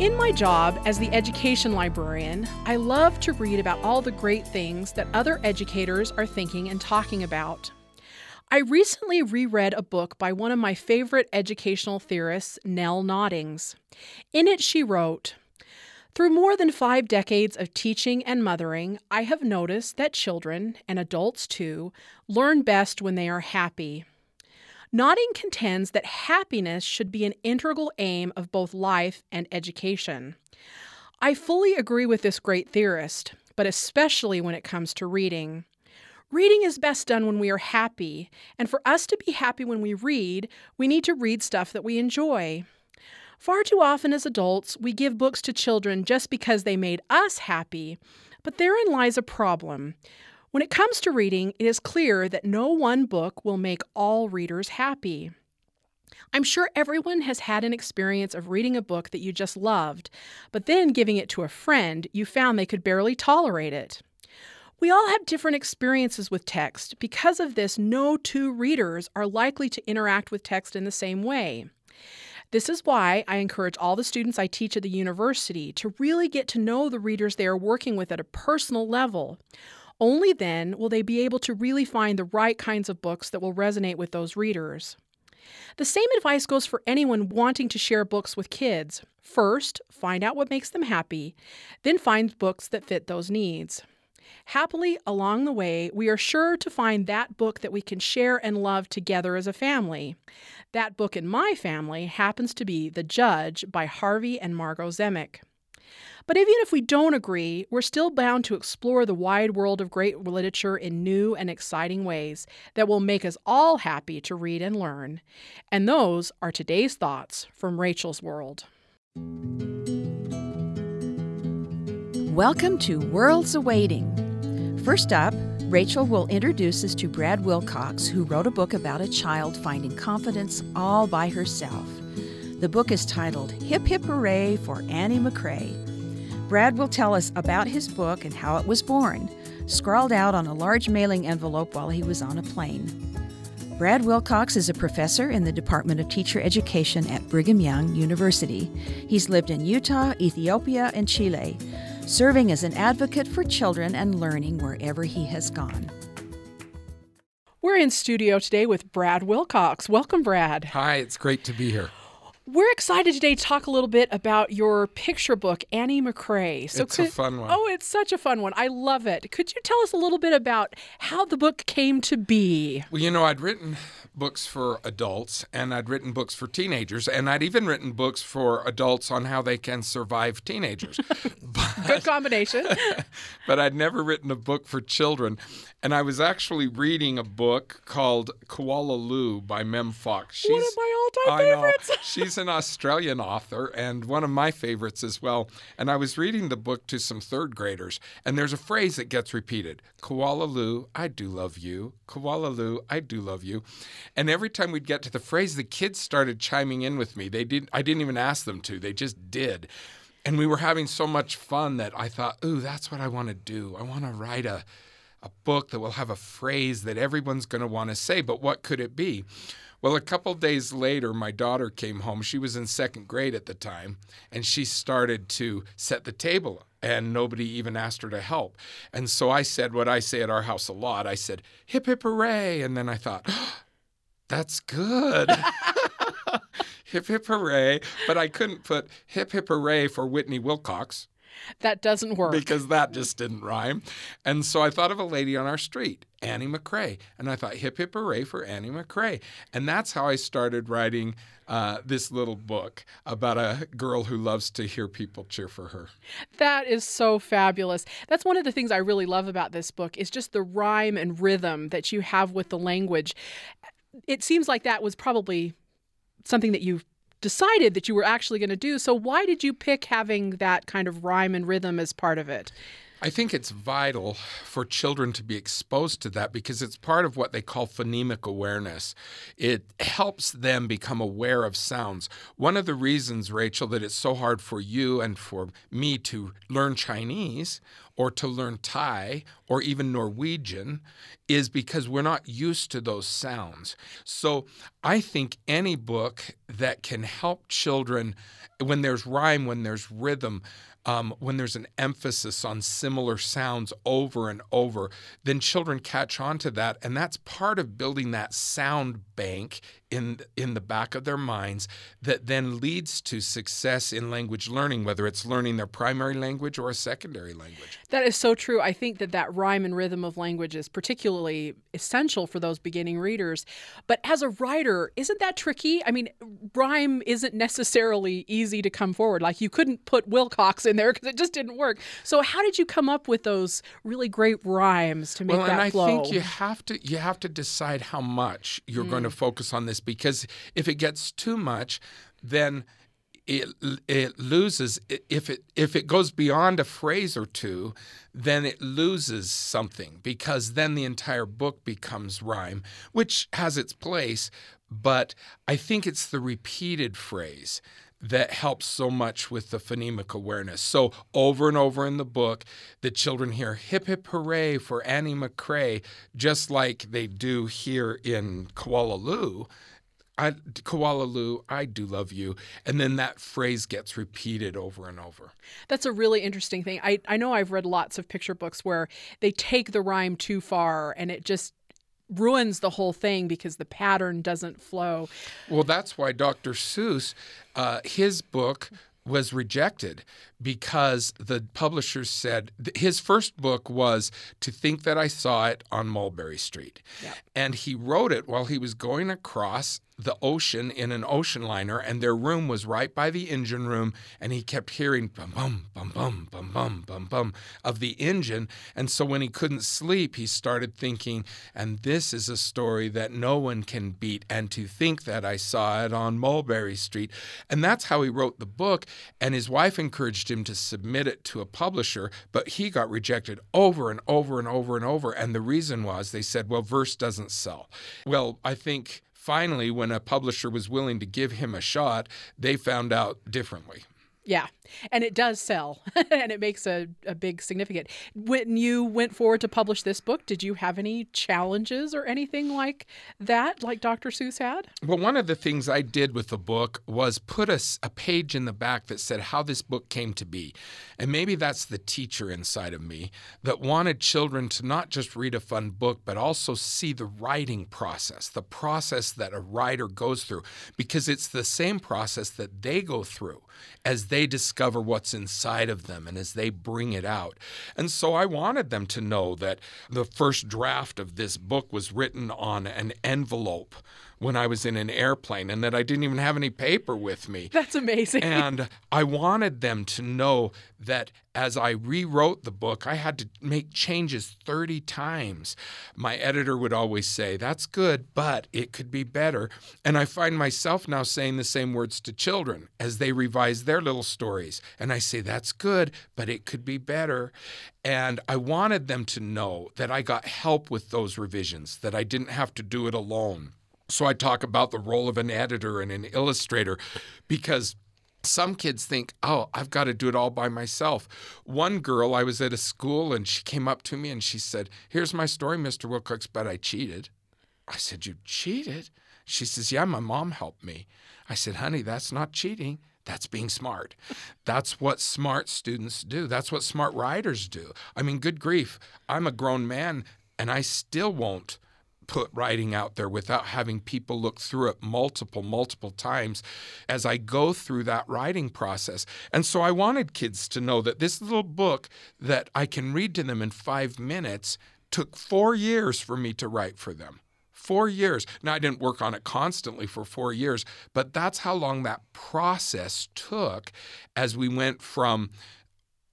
In my job as the education librarian, I love to read about all the great things that other educators are thinking and talking about. I recently reread a book by one of my favorite educational theorists, Nell Noddings. In it, she wrote Through more than five decades of teaching and mothering, I have noticed that children, and adults too, learn best when they are happy. Noddings contends that happiness should be an integral aim of both life and education. I fully agree with this great theorist, but especially when it comes to reading. Reading is best done when we are happy, and for us to be happy when we read, we need to read stuff that we enjoy. Far too often as adults, we give books to children just because they made us happy, but therein lies a problem. When it comes to reading, it is clear that no one book will make all readers happy. I'm sure everyone has had an experience of reading a book that you just loved, but then giving it to a friend, you found they could barely tolerate it. We all have different experiences with text. Because of this, no two readers are likely to interact with text in the same way. This is why I encourage all the students I teach at the university to really get to know the readers they are working with at a personal level. Only then will they be able to really find the right kinds of books that will resonate with those readers. The same advice goes for anyone wanting to share books with kids. First, find out what makes them happy, then find books that fit those needs. Happily, along the way, we are sure to find that book that we can share and love together as a family. That book in my family happens to be The Judge by Harvey and Margot Zemach. But even if we don't agree, we're still bound to explore the wide world of great literature in new and exciting ways that will make us all happy to read and learn. And those are today's thoughts from Rachel's World. Welcome to Worlds Awaiting. First up, Rachel will introduce us to Brad Wilcox, who wrote a book about a child finding confidence all by herself. The book is titled Hip Hip Hooray for Annie McCrae. Brad will tell us about his book and how it was born, scrawled out on a large mailing envelope while he was on a plane. Brad Wilcox is a professor in the Department of Teacher Education at Brigham Young University. He's lived in Utah, Ethiopia, and Chile, serving as an advocate for children and learning wherever he has gone. We're in studio today with Brad Wilcox. Welcome, Brad. Hi, it's great to be here. We're excited today to talk a little bit about your picture book, Annie McCrae. So it's could, a fun one. Oh, it's such a fun one. I love it. Could you tell us a little bit about how the book came to be? Well, you know, I'd written books for adults and I'd written books for teenagers and I'd even written books for adults on how they can survive teenagers. but, Good combination. but I'd never written a book for children. And I was actually reading a book called Koala Lou by Mem Fox. She's, one of my all-time favorites. She's an Australian author and one of my favorites as well. And I was reading the book to some third graders, and there's a phrase that gets repeated: "Koala Lou, I do love you. Koala Lou, I do love you." And every time we'd get to the phrase, the kids started chiming in with me. They didn't. I didn't even ask them to. They just did. And we were having so much fun that I thought, "Ooh, that's what I want to do. I want to write a." a book that will have a phrase that everyone's going to want to say, but what could it be? Well, a couple days later, my daughter came home. She was in second grade at the time, and she started to set the table, and nobody even asked her to help. And so I said what I say at our house a lot I said, hip, hip, hooray. And then I thought, oh, that's good. hip, hip, hooray. But I couldn't put hip, hip, hooray for Whitney Wilcox that doesn't work. Because that just didn't rhyme. And so I thought of a lady on our street, Annie McCrae. And I thought, hip hip hooray for Annie McCrae. And that's how I started writing uh, this little book about a girl who loves to hear people cheer for her. That is so fabulous. That's one of the things I really love about this book is just the rhyme and rhythm that you have with the language. It seems like that was probably something that you decided that you were actually going to do. So why did you pick having that kind of rhyme and rhythm as part of it? I think it's vital for children to be exposed to that because it's part of what they call phonemic awareness. It helps them become aware of sounds. One of the reasons, Rachel, that it's so hard for you and for me to learn Chinese or to learn Thai or even Norwegian is because we're not used to those sounds. So I think any book that can help children when there's rhyme, when there's rhythm, um, when there's an emphasis on similar sounds over and over, then children catch on to that. And that's part of building that sound bank in in the back of their minds that then leads to success in language learning whether it's learning their primary language or a secondary language. That is so true. I think that that rhyme and rhythm of language is particularly essential for those beginning readers. But as a writer isn't that tricky? I mean rhyme isn't necessarily easy to come forward. Like you couldn't put wilcox in there because it just didn't work. So how did you come up with those really great rhymes to make well, that and I flow? think you have to you have to decide how much you're mm. going to focus on this because if it gets too much, then it it loses if it if it goes beyond a phrase or two then it loses something because then the entire book becomes rhyme which has its place but i think it's the repeated phrase that helps so much with the phonemic awareness. So over and over in the book, the children hear hip hip hooray for Annie McCrae, just like they do here in Koala Lou. I, I do love you. And then that phrase gets repeated over and over. That's a really interesting thing. I, I know I've read lots of picture books where they take the rhyme too far and it just ruins the whole thing because the pattern doesn't flow. Well, that's why Dr. Seuss, uh, his book was rejected because the publishers said his first book was To Think That I Saw It on Mulberry Street. Yeah. And he wrote it while he was going across the ocean in an ocean liner, and their room was right by the engine room, and he kept hearing bum bum bum bum bum bum bum of the engine. And so when he couldn't sleep, he started thinking, and this is a story that no one can beat, and to think that I saw it on Mulberry Street. And that's how he wrote the book. And his wife encouraged him to submit it to a publisher, but he got rejected over and over and over and over. And the reason was they said, well, verse doesn't sell. Well, I think finally, when a publisher was willing to give him a shot, they found out differently. Yeah, and it does sell, and it makes a, a big significant. When you went forward to publish this book, did you have any challenges or anything like that, like Dr. Seuss had? Well, one of the things I did with the book was put a, a page in the back that said how this book came to be. And maybe that's the teacher inside of me that wanted children to not just read a fun book, but also see the writing process, the process that a writer goes through, because it's the same process that they go through as they discover what's inside of them and as they bring it out. And so I wanted them to know that the first draft of this book was written on an envelope when I was in an airplane and that I didn't even have any paper with me. That's amazing. And I wanted them to know that as I rewrote the book, I had to make changes 30 times. My editor would always say, That's good, but it could be better. And I find myself now saying the same words to children as they revise their little stories. And I say, That's good, but it could be better. And I wanted them to know that I got help with those revisions, that I didn't have to do it alone. So I talk about the role of an editor and an illustrator because some kids think, oh, I've got to do it all by myself. One girl, I was at a school and she came up to me and she said, Here's my story, Mr. Wilcox, but I cheated. I said, You cheated? She says, Yeah, my mom helped me. I said, Honey, that's not cheating. That's being smart. That's what smart students do. That's what smart writers do. I mean, good grief. I'm a grown man and I still won't put writing out there without having people look through it multiple, multiple times as I go through that writing process. And so I wanted kids to know that this little book that I can read to them in five minutes took four years for me to write for them. Four years. Now, I didn't work on it constantly for four years, but that's how long that process took as we went from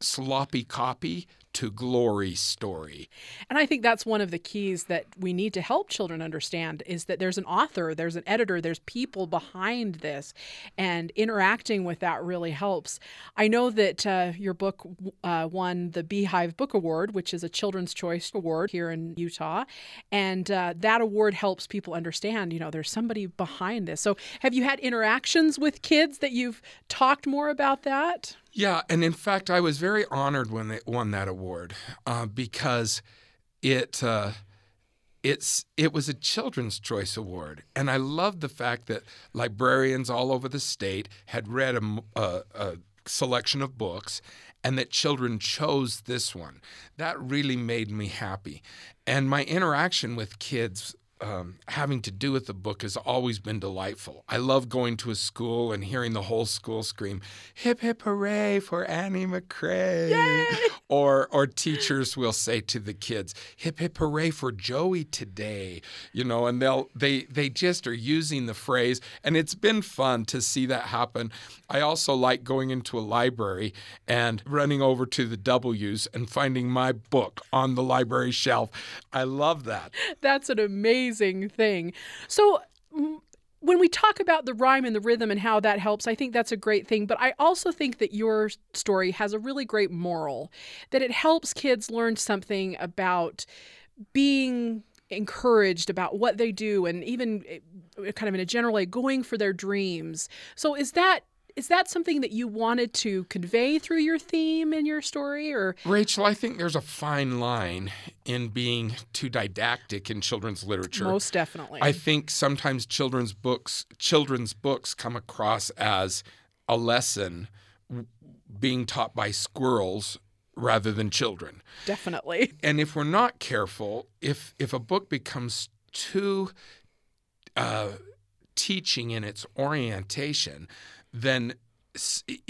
sloppy copy to glory story. And I think that's one of the keys that we need to help children understand is that there's an author, there's an editor, there's people behind this, and interacting with that really helps. I know that uh, your book uh, won the Beehive Book Award, which is a Children's Choice Award here in Utah, and uh, that award helps people understand, you know, there's somebody behind this. So, have you had interactions with kids that you've talked more about that? Yeah, and in fact, I was very honored when they won that award uh, because it uh, it's it was a Children's Choice Award, and I loved the fact that librarians all over the state had read a, a, a selection of books and that children chose this one. That really made me happy. And my interaction with kids um, having to do with the book has always been delightful. I love going to a school and hearing the whole school scream, "Hip hip hooray for Annie McCrae!" Yay! Or or teachers will say to the kids, "Hip hip hooray for Joey today!" You know, and they'll they they just are using the phrase, and it's been fun to see that happen. I also like going into a library and running over to the W's and finding my book on the library shelf. I love that. That's an amazing thing. So, when we talk about the rhyme and the rhythm and how that helps, I think that's a great thing. But I also think that your story has a really great moral, that it helps kids learn something about being encouraged about what they do and even eh, kind of in a general way going for their dreams. So, is that is that something that you wanted to convey through your theme in your story or Rachel, I think there's a fine line in being too didactic in children's literature. Most definitely. I think sometimes children's books children's books come across as a lesson being taught by squirrels rather than children. Definitely. And if we're not careful, if if a book becomes too uh, teaching in its orientation, then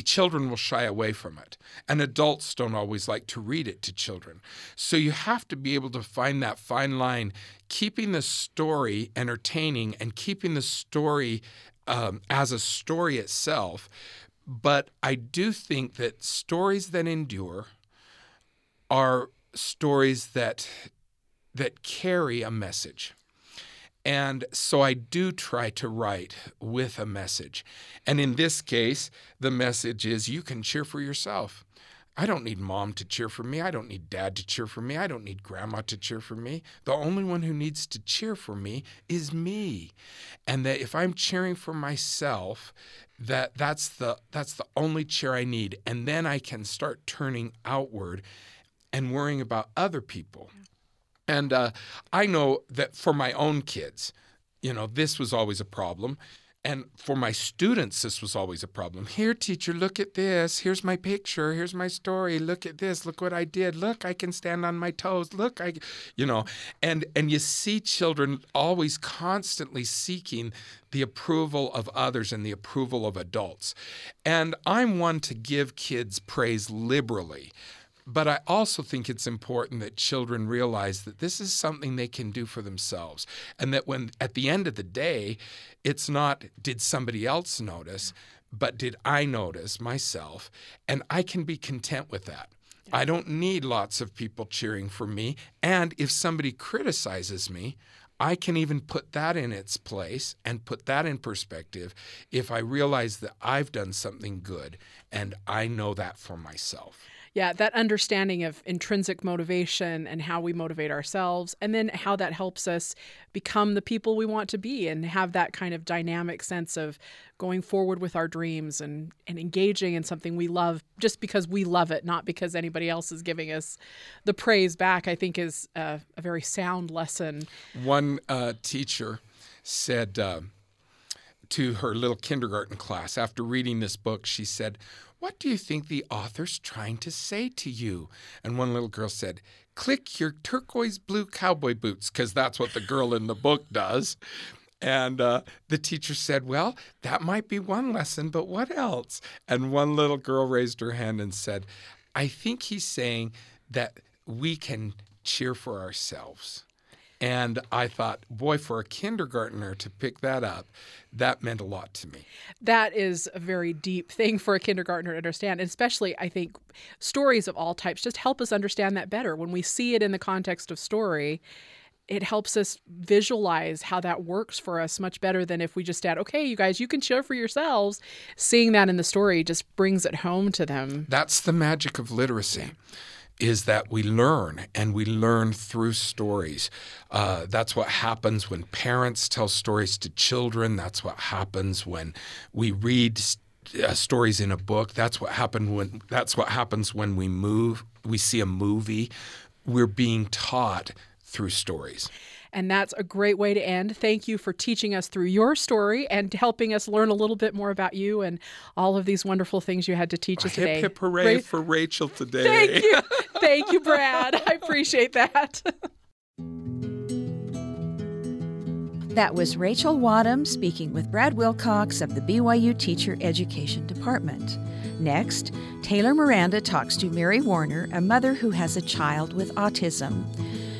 children will shy away from it. And adults don't always like to read it to children. So you have to be able to find that fine line, keeping the story entertaining and keeping the story um, as a story itself. But I do think that stories that endure are stories that that carry a message. And so I do try to write with a message. And in this case, the message is you can cheer for yourself. I don't need mom to cheer for me. I don't need dad to cheer for me. I don't need grandma to cheer for me. The only one who needs to cheer for me is me. And that if I'm cheering for myself, that that's the that's the only cheer I need. And then I can start turning outward and worrying about other people. And uh, I know that for my own kids, you know, this was always a problem. And for my students, this was always a problem. Here, teacher, look at this. Here's my picture. Here's my story. Look at this. Look what I did. Look, I can stand on my toes. Look, I, you know, and and you see children always constantly seeking the approval of others and the approval of adults. And I'm one to give kids praise liberally. But I also think it's important that children realize that this is something they can do for themselves. And that when, at the end of the day, it's not, did somebody else notice, but did I notice myself? And I can be content with that. I don't need lots of people cheering for me. And if somebody criticizes me, I can even put that in its place and put that in perspective if I realize that I've done something good and I know that for myself. Yeah, that understanding of intrinsic motivation and how we motivate ourselves, and then how that helps us become the people we want to be and have that kind of dynamic sense of going forward with our dreams and, and engaging in something we love just because we love it, not because anybody else is giving us the praise back, I think is a, a very sound lesson. One uh, teacher said, uh, to her little kindergarten class after reading this book, she said, what do you think the author's trying to say to you? And one little girl said, Click your turquoise blue cowboy boots, because that's what the girl in the book does. And uh, the teacher said, Well, that might be one lesson, but what else? And one little girl raised her hand and said, I think he's saying that we can cheer for ourselves. And I thought, boy, for a kindergartner to pick that up, that meant a lot to me. That is a very deep thing for a kindergartner to understand. And especially, I think stories of all types just help us understand that better. When we see it in the context of story, it helps us visualize how that works for us much better than if we just add, okay, you guys, you can share for yourselves. Seeing that in the story just brings it home to them. That's the magic of literacy. Is that we learn and we learn through stories. Uh, that's what happens when parents tell stories to children. That's what happens when we read uh, stories in a book. That's what happened when. That's what happens when we move. We see a movie. We're being taught through stories. And that's a great way to end. Thank you for teaching us through your story and helping us learn a little bit more about you and all of these wonderful things you had to teach us hip, today. Hip hooray Ra- for Rachel today. Thank you. Thank you, Brad. I appreciate that. That was Rachel Wadham speaking with Brad Wilcox of the BYU Teacher Education Department. Next, Taylor Miranda talks to Mary Warner, a mother who has a child with autism.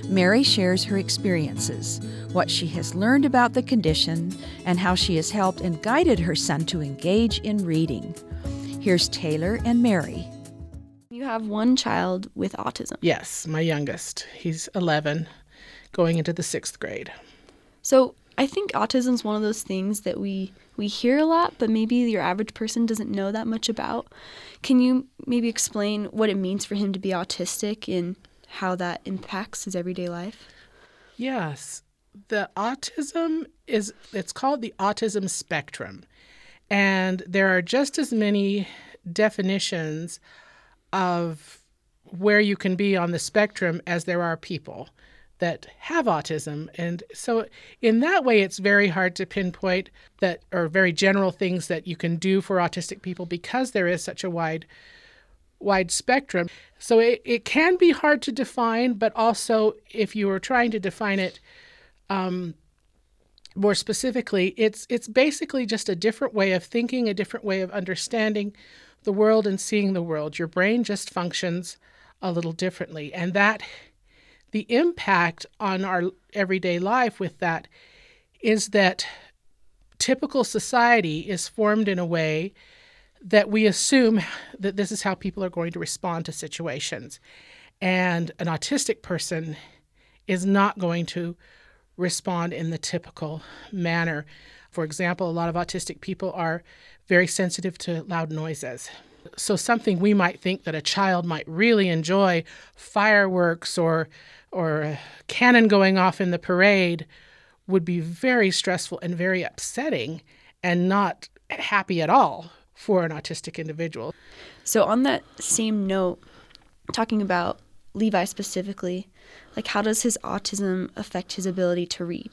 Mary shares her experiences, what she has learned about the condition, and how she has helped and guided her son to engage in reading. Here's Taylor and Mary. You have one child with autism. Yes, my youngest. He's 11, going into the sixth grade. So I think autism is one of those things that we we hear a lot, but maybe your average person doesn't know that much about. Can you maybe explain what it means for him to be autistic and how that impacts his everyday life? Yes. The autism is, it's called the autism spectrum. And there are just as many definitions of where you can be on the spectrum as there are people that have autism. And so, in that way, it's very hard to pinpoint that or very general things that you can do for autistic people because there is such a wide wide spectrum. So it, it can be hard to define, but also if you were trying to define it um, more specifically, it's it's basically just a different way of thinking, a different way of understanding the world and seeing the world. Your brain just functions a little differently, and that the impact on our everyday life with that is that typical society is formed in a way that we assume that this is how people are going to respond to situations. And an autistic person is not going to respond in the typical manner. For example, a lot of autistic people are very sensitive to loud noises. So something we might think that a child might really enjoy, fireworks or or a cannon going off in the parade would be very stressful and very upsetting and not happy at all for an autistic individual. So, on that same note, talking about Levi specifically, like how does his autism affect his ability to read?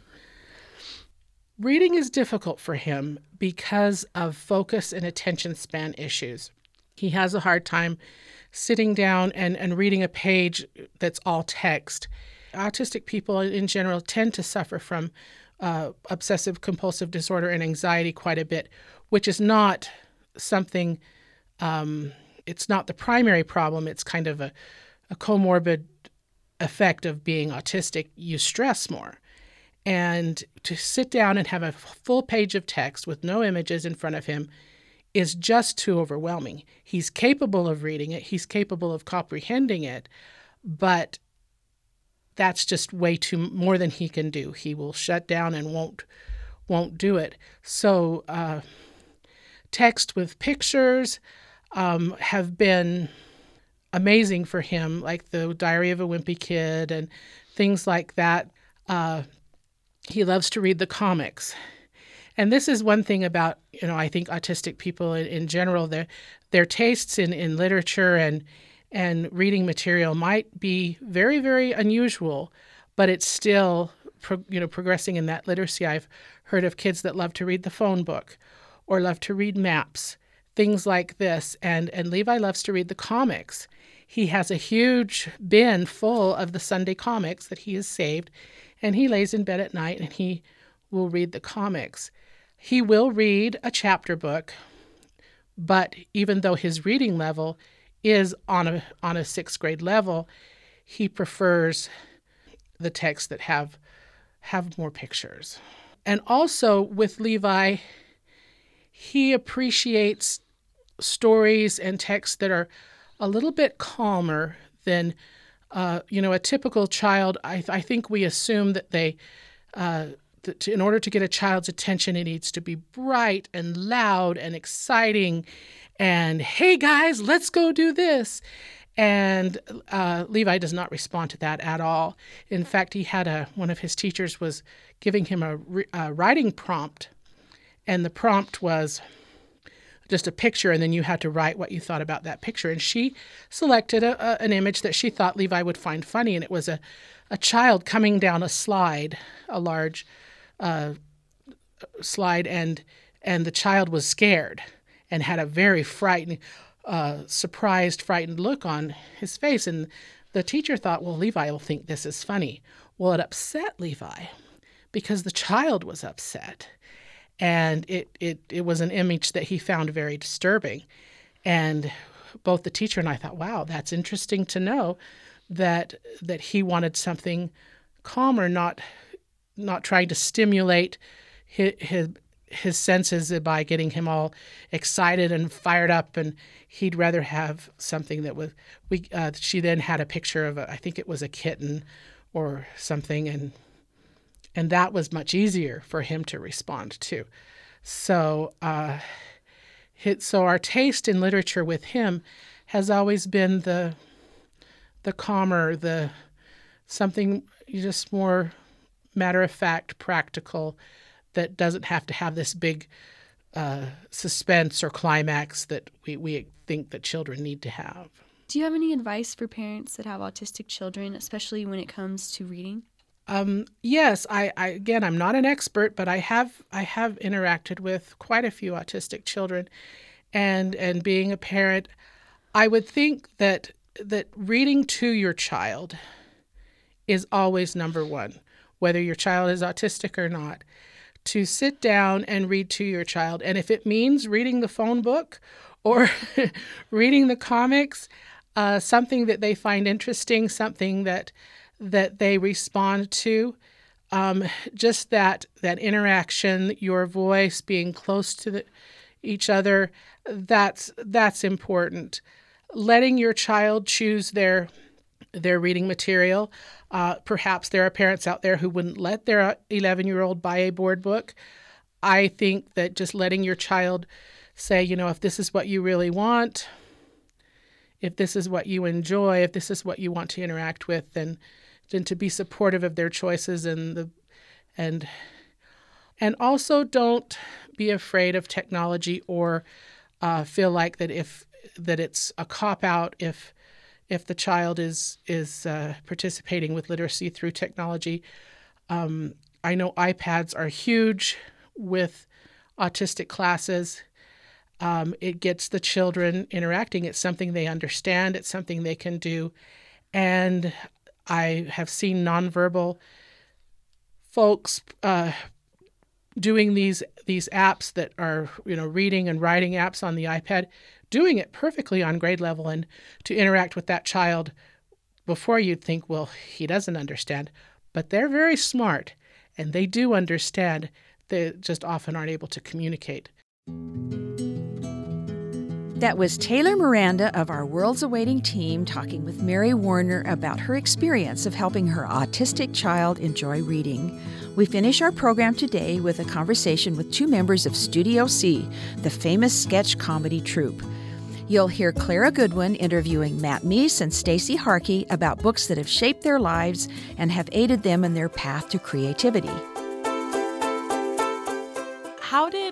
Reading is difficult for him because of focus and attention span issues. He has a hard time sitting down and, and reading a page that's all text. Autistic people in general tend to suffer from uh, obsessive compulsive disorder and anxiety quite a bit, which is not something, um, it's not the primary problem, it's kind of a, a comorbid effect of being autistic. You stress more. And to sit down and have a full page of text with no images in front of him is just too overwhelming. He's capable of reading it, he's capable of comprehending it, but that's just way too more than he can do. He will shut down and won't won't do it. So uh, text with pictures um, have been amazing for him, like the Diary of a Wimpy Kid and things like that. Uh, he loves to read the comics. And this is one thing about, you know, I think autistic people in, in general, their, their tastes in, in literature and, and reading material might be very, very unusual, but it's still, pro, you know, progressing in that literacy. I've heard of kids that love to read the phone book or love to read maps, things like this. And, and Levi loves to read the comics. He has a huge bin full of the Sunday comics that he has saved, and he lays in bed at night and he will read the comics. He will read a chapter book, but even though his reading level is on a on a sixth grade level, he prefers the texts that have have more pictures. And also with Levi, he appreciates stories and texts that are a little bit calmer than, uh, you know, a typical child. I, I think we assume that they, uh, that in order to get a child's attention, it needs to be bright and loud and exciting, and hey guys, let's go do this. And uh, Levi does not respond to that at all. In fact, he had a one of his teachers was giving him a, a writing prompt, and the prompt was just a picture, and then you had to write what you thought about that picture. And she selected a, a, an image that she thought Levi would find funny, and it was a, a child coming down a slide, a large uh, slide, and and the child was scared and had a very frightened uh, surprised, frightened look on his face. And the teacher thought, well, Levi will think this is funny. Well, it upset Levi because the child was upset. And it, it, it was an image that he found very disturbing. And both the teacher and I thought, wow, that's interesting to know that that he wanted something calmer, not not trying to stimulate his, his his senses by getting him all excited and fired up and he'd rather have something that was we uh, she then had a picture of a, I think it was a kitten or something and and that was much easier for him to respond to so uh, so our taste in literature with him has always been the the calmer the something just more matter of fact practical that doesn't have to have this big uh, suspense or climax that we, we think that children need to have. Do you have any advice for parents that have autistic children, especially when it comes to reading? Um, yes, I, I again I'm not an expert, but I have I have interacted with quite a few autistic children, and and being a parent, I would think that that reading to your child is always number one, whether your child is autistic or not to sit down and read to your child. And if it means reading the phone book or reading the comics, uh, something that they find interesting, something that that they respond to, um, just that that interaction, your voice being close to the, each other, that's that's important. Letting your child choose their their reading material. Uh, perhaps there are parents out there who wouldn't let their 11 year old buy a board book. I think that just letting your child say, you know, if this is what you really want, if this is what you enjoy, if this is what you want to interact with, then then to be supportive of their choices and the and and also don't be afraid of technology or uh, feel like that if that it's a cop out if if the child is is uh, participating with literacy through technology. Um, I know iPads are huge with autistic classes. Um, it gets the children interacting. It's something they understand. It's something they can do, and I have seen nonverbal folks uh, doing these these apps that are you know reading and writing apps on the iPad doing it perfectly on grade level and to interact with that child before you'd think, well, he doesn't understand. But they're very smart and they do understand. They just often aren't able to communicate. That was Taylor Miranda of our Worlds Awaiting team talking with Mary Warner about her experience of helping her autistic child enjoy reading. We finish our program today with a conversation with two members of Studio C, the famous sketch comedy troupe. You'll hear Clara Goodwin interviewing Matt Meese and Stacy Harkey about books that have shaped their lives and have aided them in their path to creativity. How did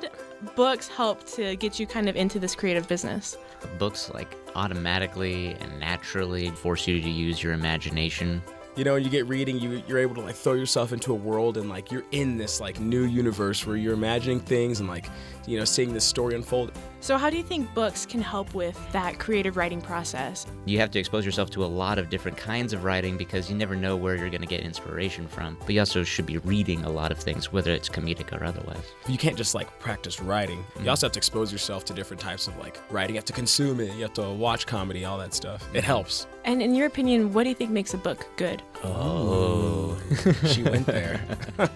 books help to get you kind of into this creative business? Books like automatically and naturally force you to use your imagination you know, when you get reading, you you're able to like throw yourself into a world and like you're in this like new universe where you're imagining things and like you know seeing this story unfold. So, how do you think books can help with that creative writing process? You have to expose yourself to a lot of different kinds of writing because you never know where you're going to get inspiration from. But you also should be reading a lot of things, whether it's comedic or otherwise. You can't just like practice writing. You mm-hmm. also have to expose yourself to different types of like writing. You have to consume it. You have to watch comedy, all that stuff. It mm-hmm. helps. And in your opinion, what do you think makes a book good? Oh, oh. she went there.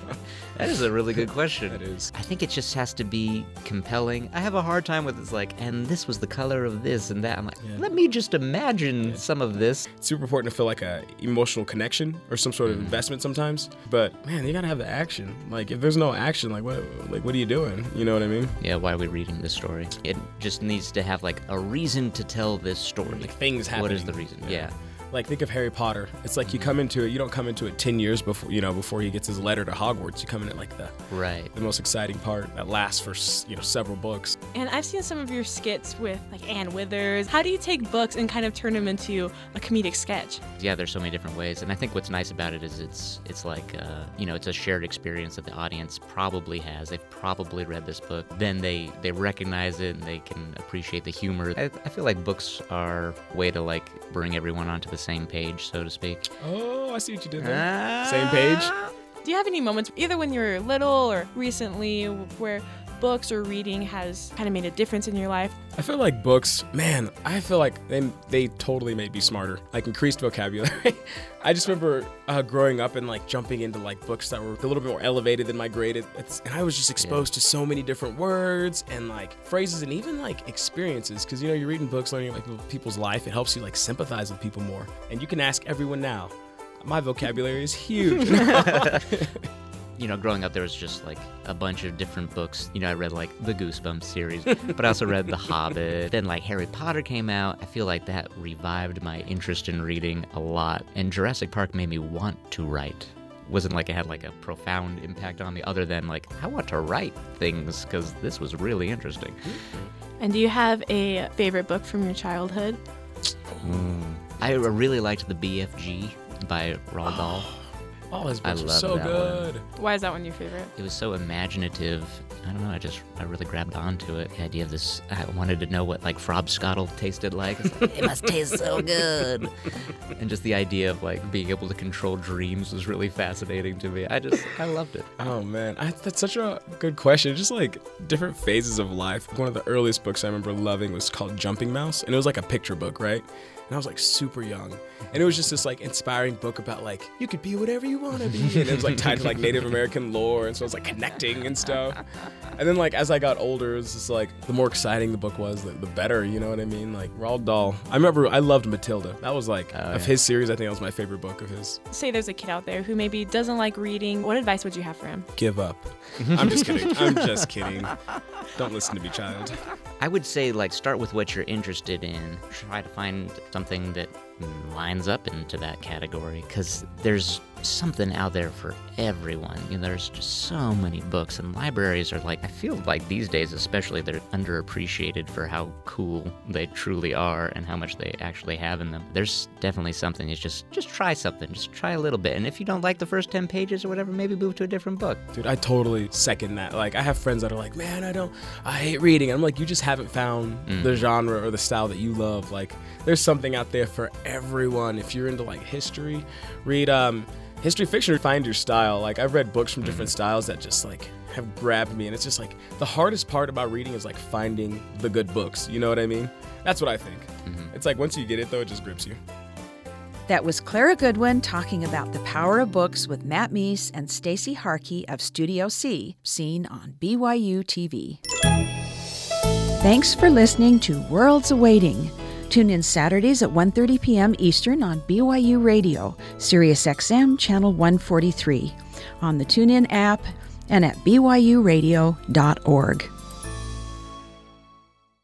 That is a really good question. That is. I think it just has to be compelling. I have a hard time with it's like, and this was the color of this and that. I'm like, let me just imagine some of this. It's super important to feel like a emotional connection or some sort of mm-hmm. investment sometimes. But man, you gotta have the action. Like if there's no action, like what like what are you doing? You know what I mean? Yeah, why are we reading this story? It just needs to have like a reason to tell this story. Like things happening. What is the reason? Yeah. Like think of Harry Potter. It's like you come into it. You don't come into it ten years before you know before he gets his letter to Hogwarts. You come in at like the Right. the most exciting part that lasts for you know several books. And I've seen some of your skits with like Ann Withers. How do you take books and kind of turn them into a comedic sketch? Yeah, there's so many different ways, and I think what's nice about it is it's it's like uh, you know it's a shared experience that the audience probably has. They've probably read this book, then they they recognize it and they can appreciate the humor. I, I feel like books are a way to like bring everyone onto the same page, so to speak. Oh, I see what you did there. Ah. Same page. Do you have any moments, either when you were little or recently, where books or reading has kind of made a difference in your life? I feel like books, man, I feel like they, they totally made me smarter, like increased vocabulary. I just remember uh, growing up and like jumping into like books that were a little bit more elevated than my grade. It's, and I was just exposed to so many different words and like phrases and even like experiences. Cause you know, you're reading books, learning like people's life. It helps you like sympathize with people more. And you can ask everyone now. My vocabulary is huge. you know, growing up, there was just like a bunch of different books. You know, I read like the Goosebumps series, but I also read The Hobbit. Then, like, Harry Potter came out. I feel like that revived my interest in reading a lot. And Jurassic Park made me want to write. Wasn't like it had like a profound impact on me, other than like, I want to write things because this was really interesting. And do you have a favorite book from your childhood? Mm. I really liked The BFG by Roald Dahl. Oh, All his I books are love so that good. Why is that one your favorite? It was so imaginative. I don't know. I just I really grabbed onto it. The idea of this. I wanted to know what like Frobscottle tasted like. Like, it must taste so good. And just the idea of like being able to control dreams was really fascinating to me. I just I loved it. Oh man, I, that's such a good question. Just like different phases of life. One of the earliest books I remember loving was called Jumping Mouse, and it was like a picture book, right? And I was like super young, and it was just this like inspiring book about like you could be whatever you want to be, and it was like tied to like Native American lore, and so it was like connecting and stuff. And then like as I got older, it was just like the more exciting the book was, the, the better. You know what I mean? Like Roald Dahl. I remember I loved Matilda. That was like oh, of yeah. his series. I think that was my favorite book of his. Say there's a kid out there who maybe doesn't like reading. What advice would you have for him? Give up. I'm just kidding. I'm just kidding. Don't listen to me, child. I would say like start with what you're interested in. Try to find something that lines up into that category because there's something out there for everyone. You know, there's just so many books and libraries are like I feel like these days especially they're underappreciated for how cool they truly are and how much they actually have in them. There's definitely something. It's just just try something. Just try a little bit. And if you don't like the first 10 pages or whatever, maybe move to a different book. Dude, I totally second that. Like, I have friends that are like, man, I don't, I hate reading. I'm like, you just haven't found the genre or the style that you love. Like, there's something out there for everyone. If you're into like history, read um, history fiction, find your style. Like, I've read books from mm-hmm. different styles that just like have grabbed me. And it's just like the hardest part about reading is like finding the good books. You know what I mean? That's what I think. Mm-hmm. It's like once you get it, though, it just grips you. That was Clara Goodwin talking about the power of books with Matt Meese and Stacy Harkey of Studio C, seen on BYU TV. Thanks for listening to Worlds Awaiting. Tune in Saturdays at 1:30 p.m. Eastern on BYU Radio, Sirius XM channel 143, on the TuneIn app, and at byuradio.org.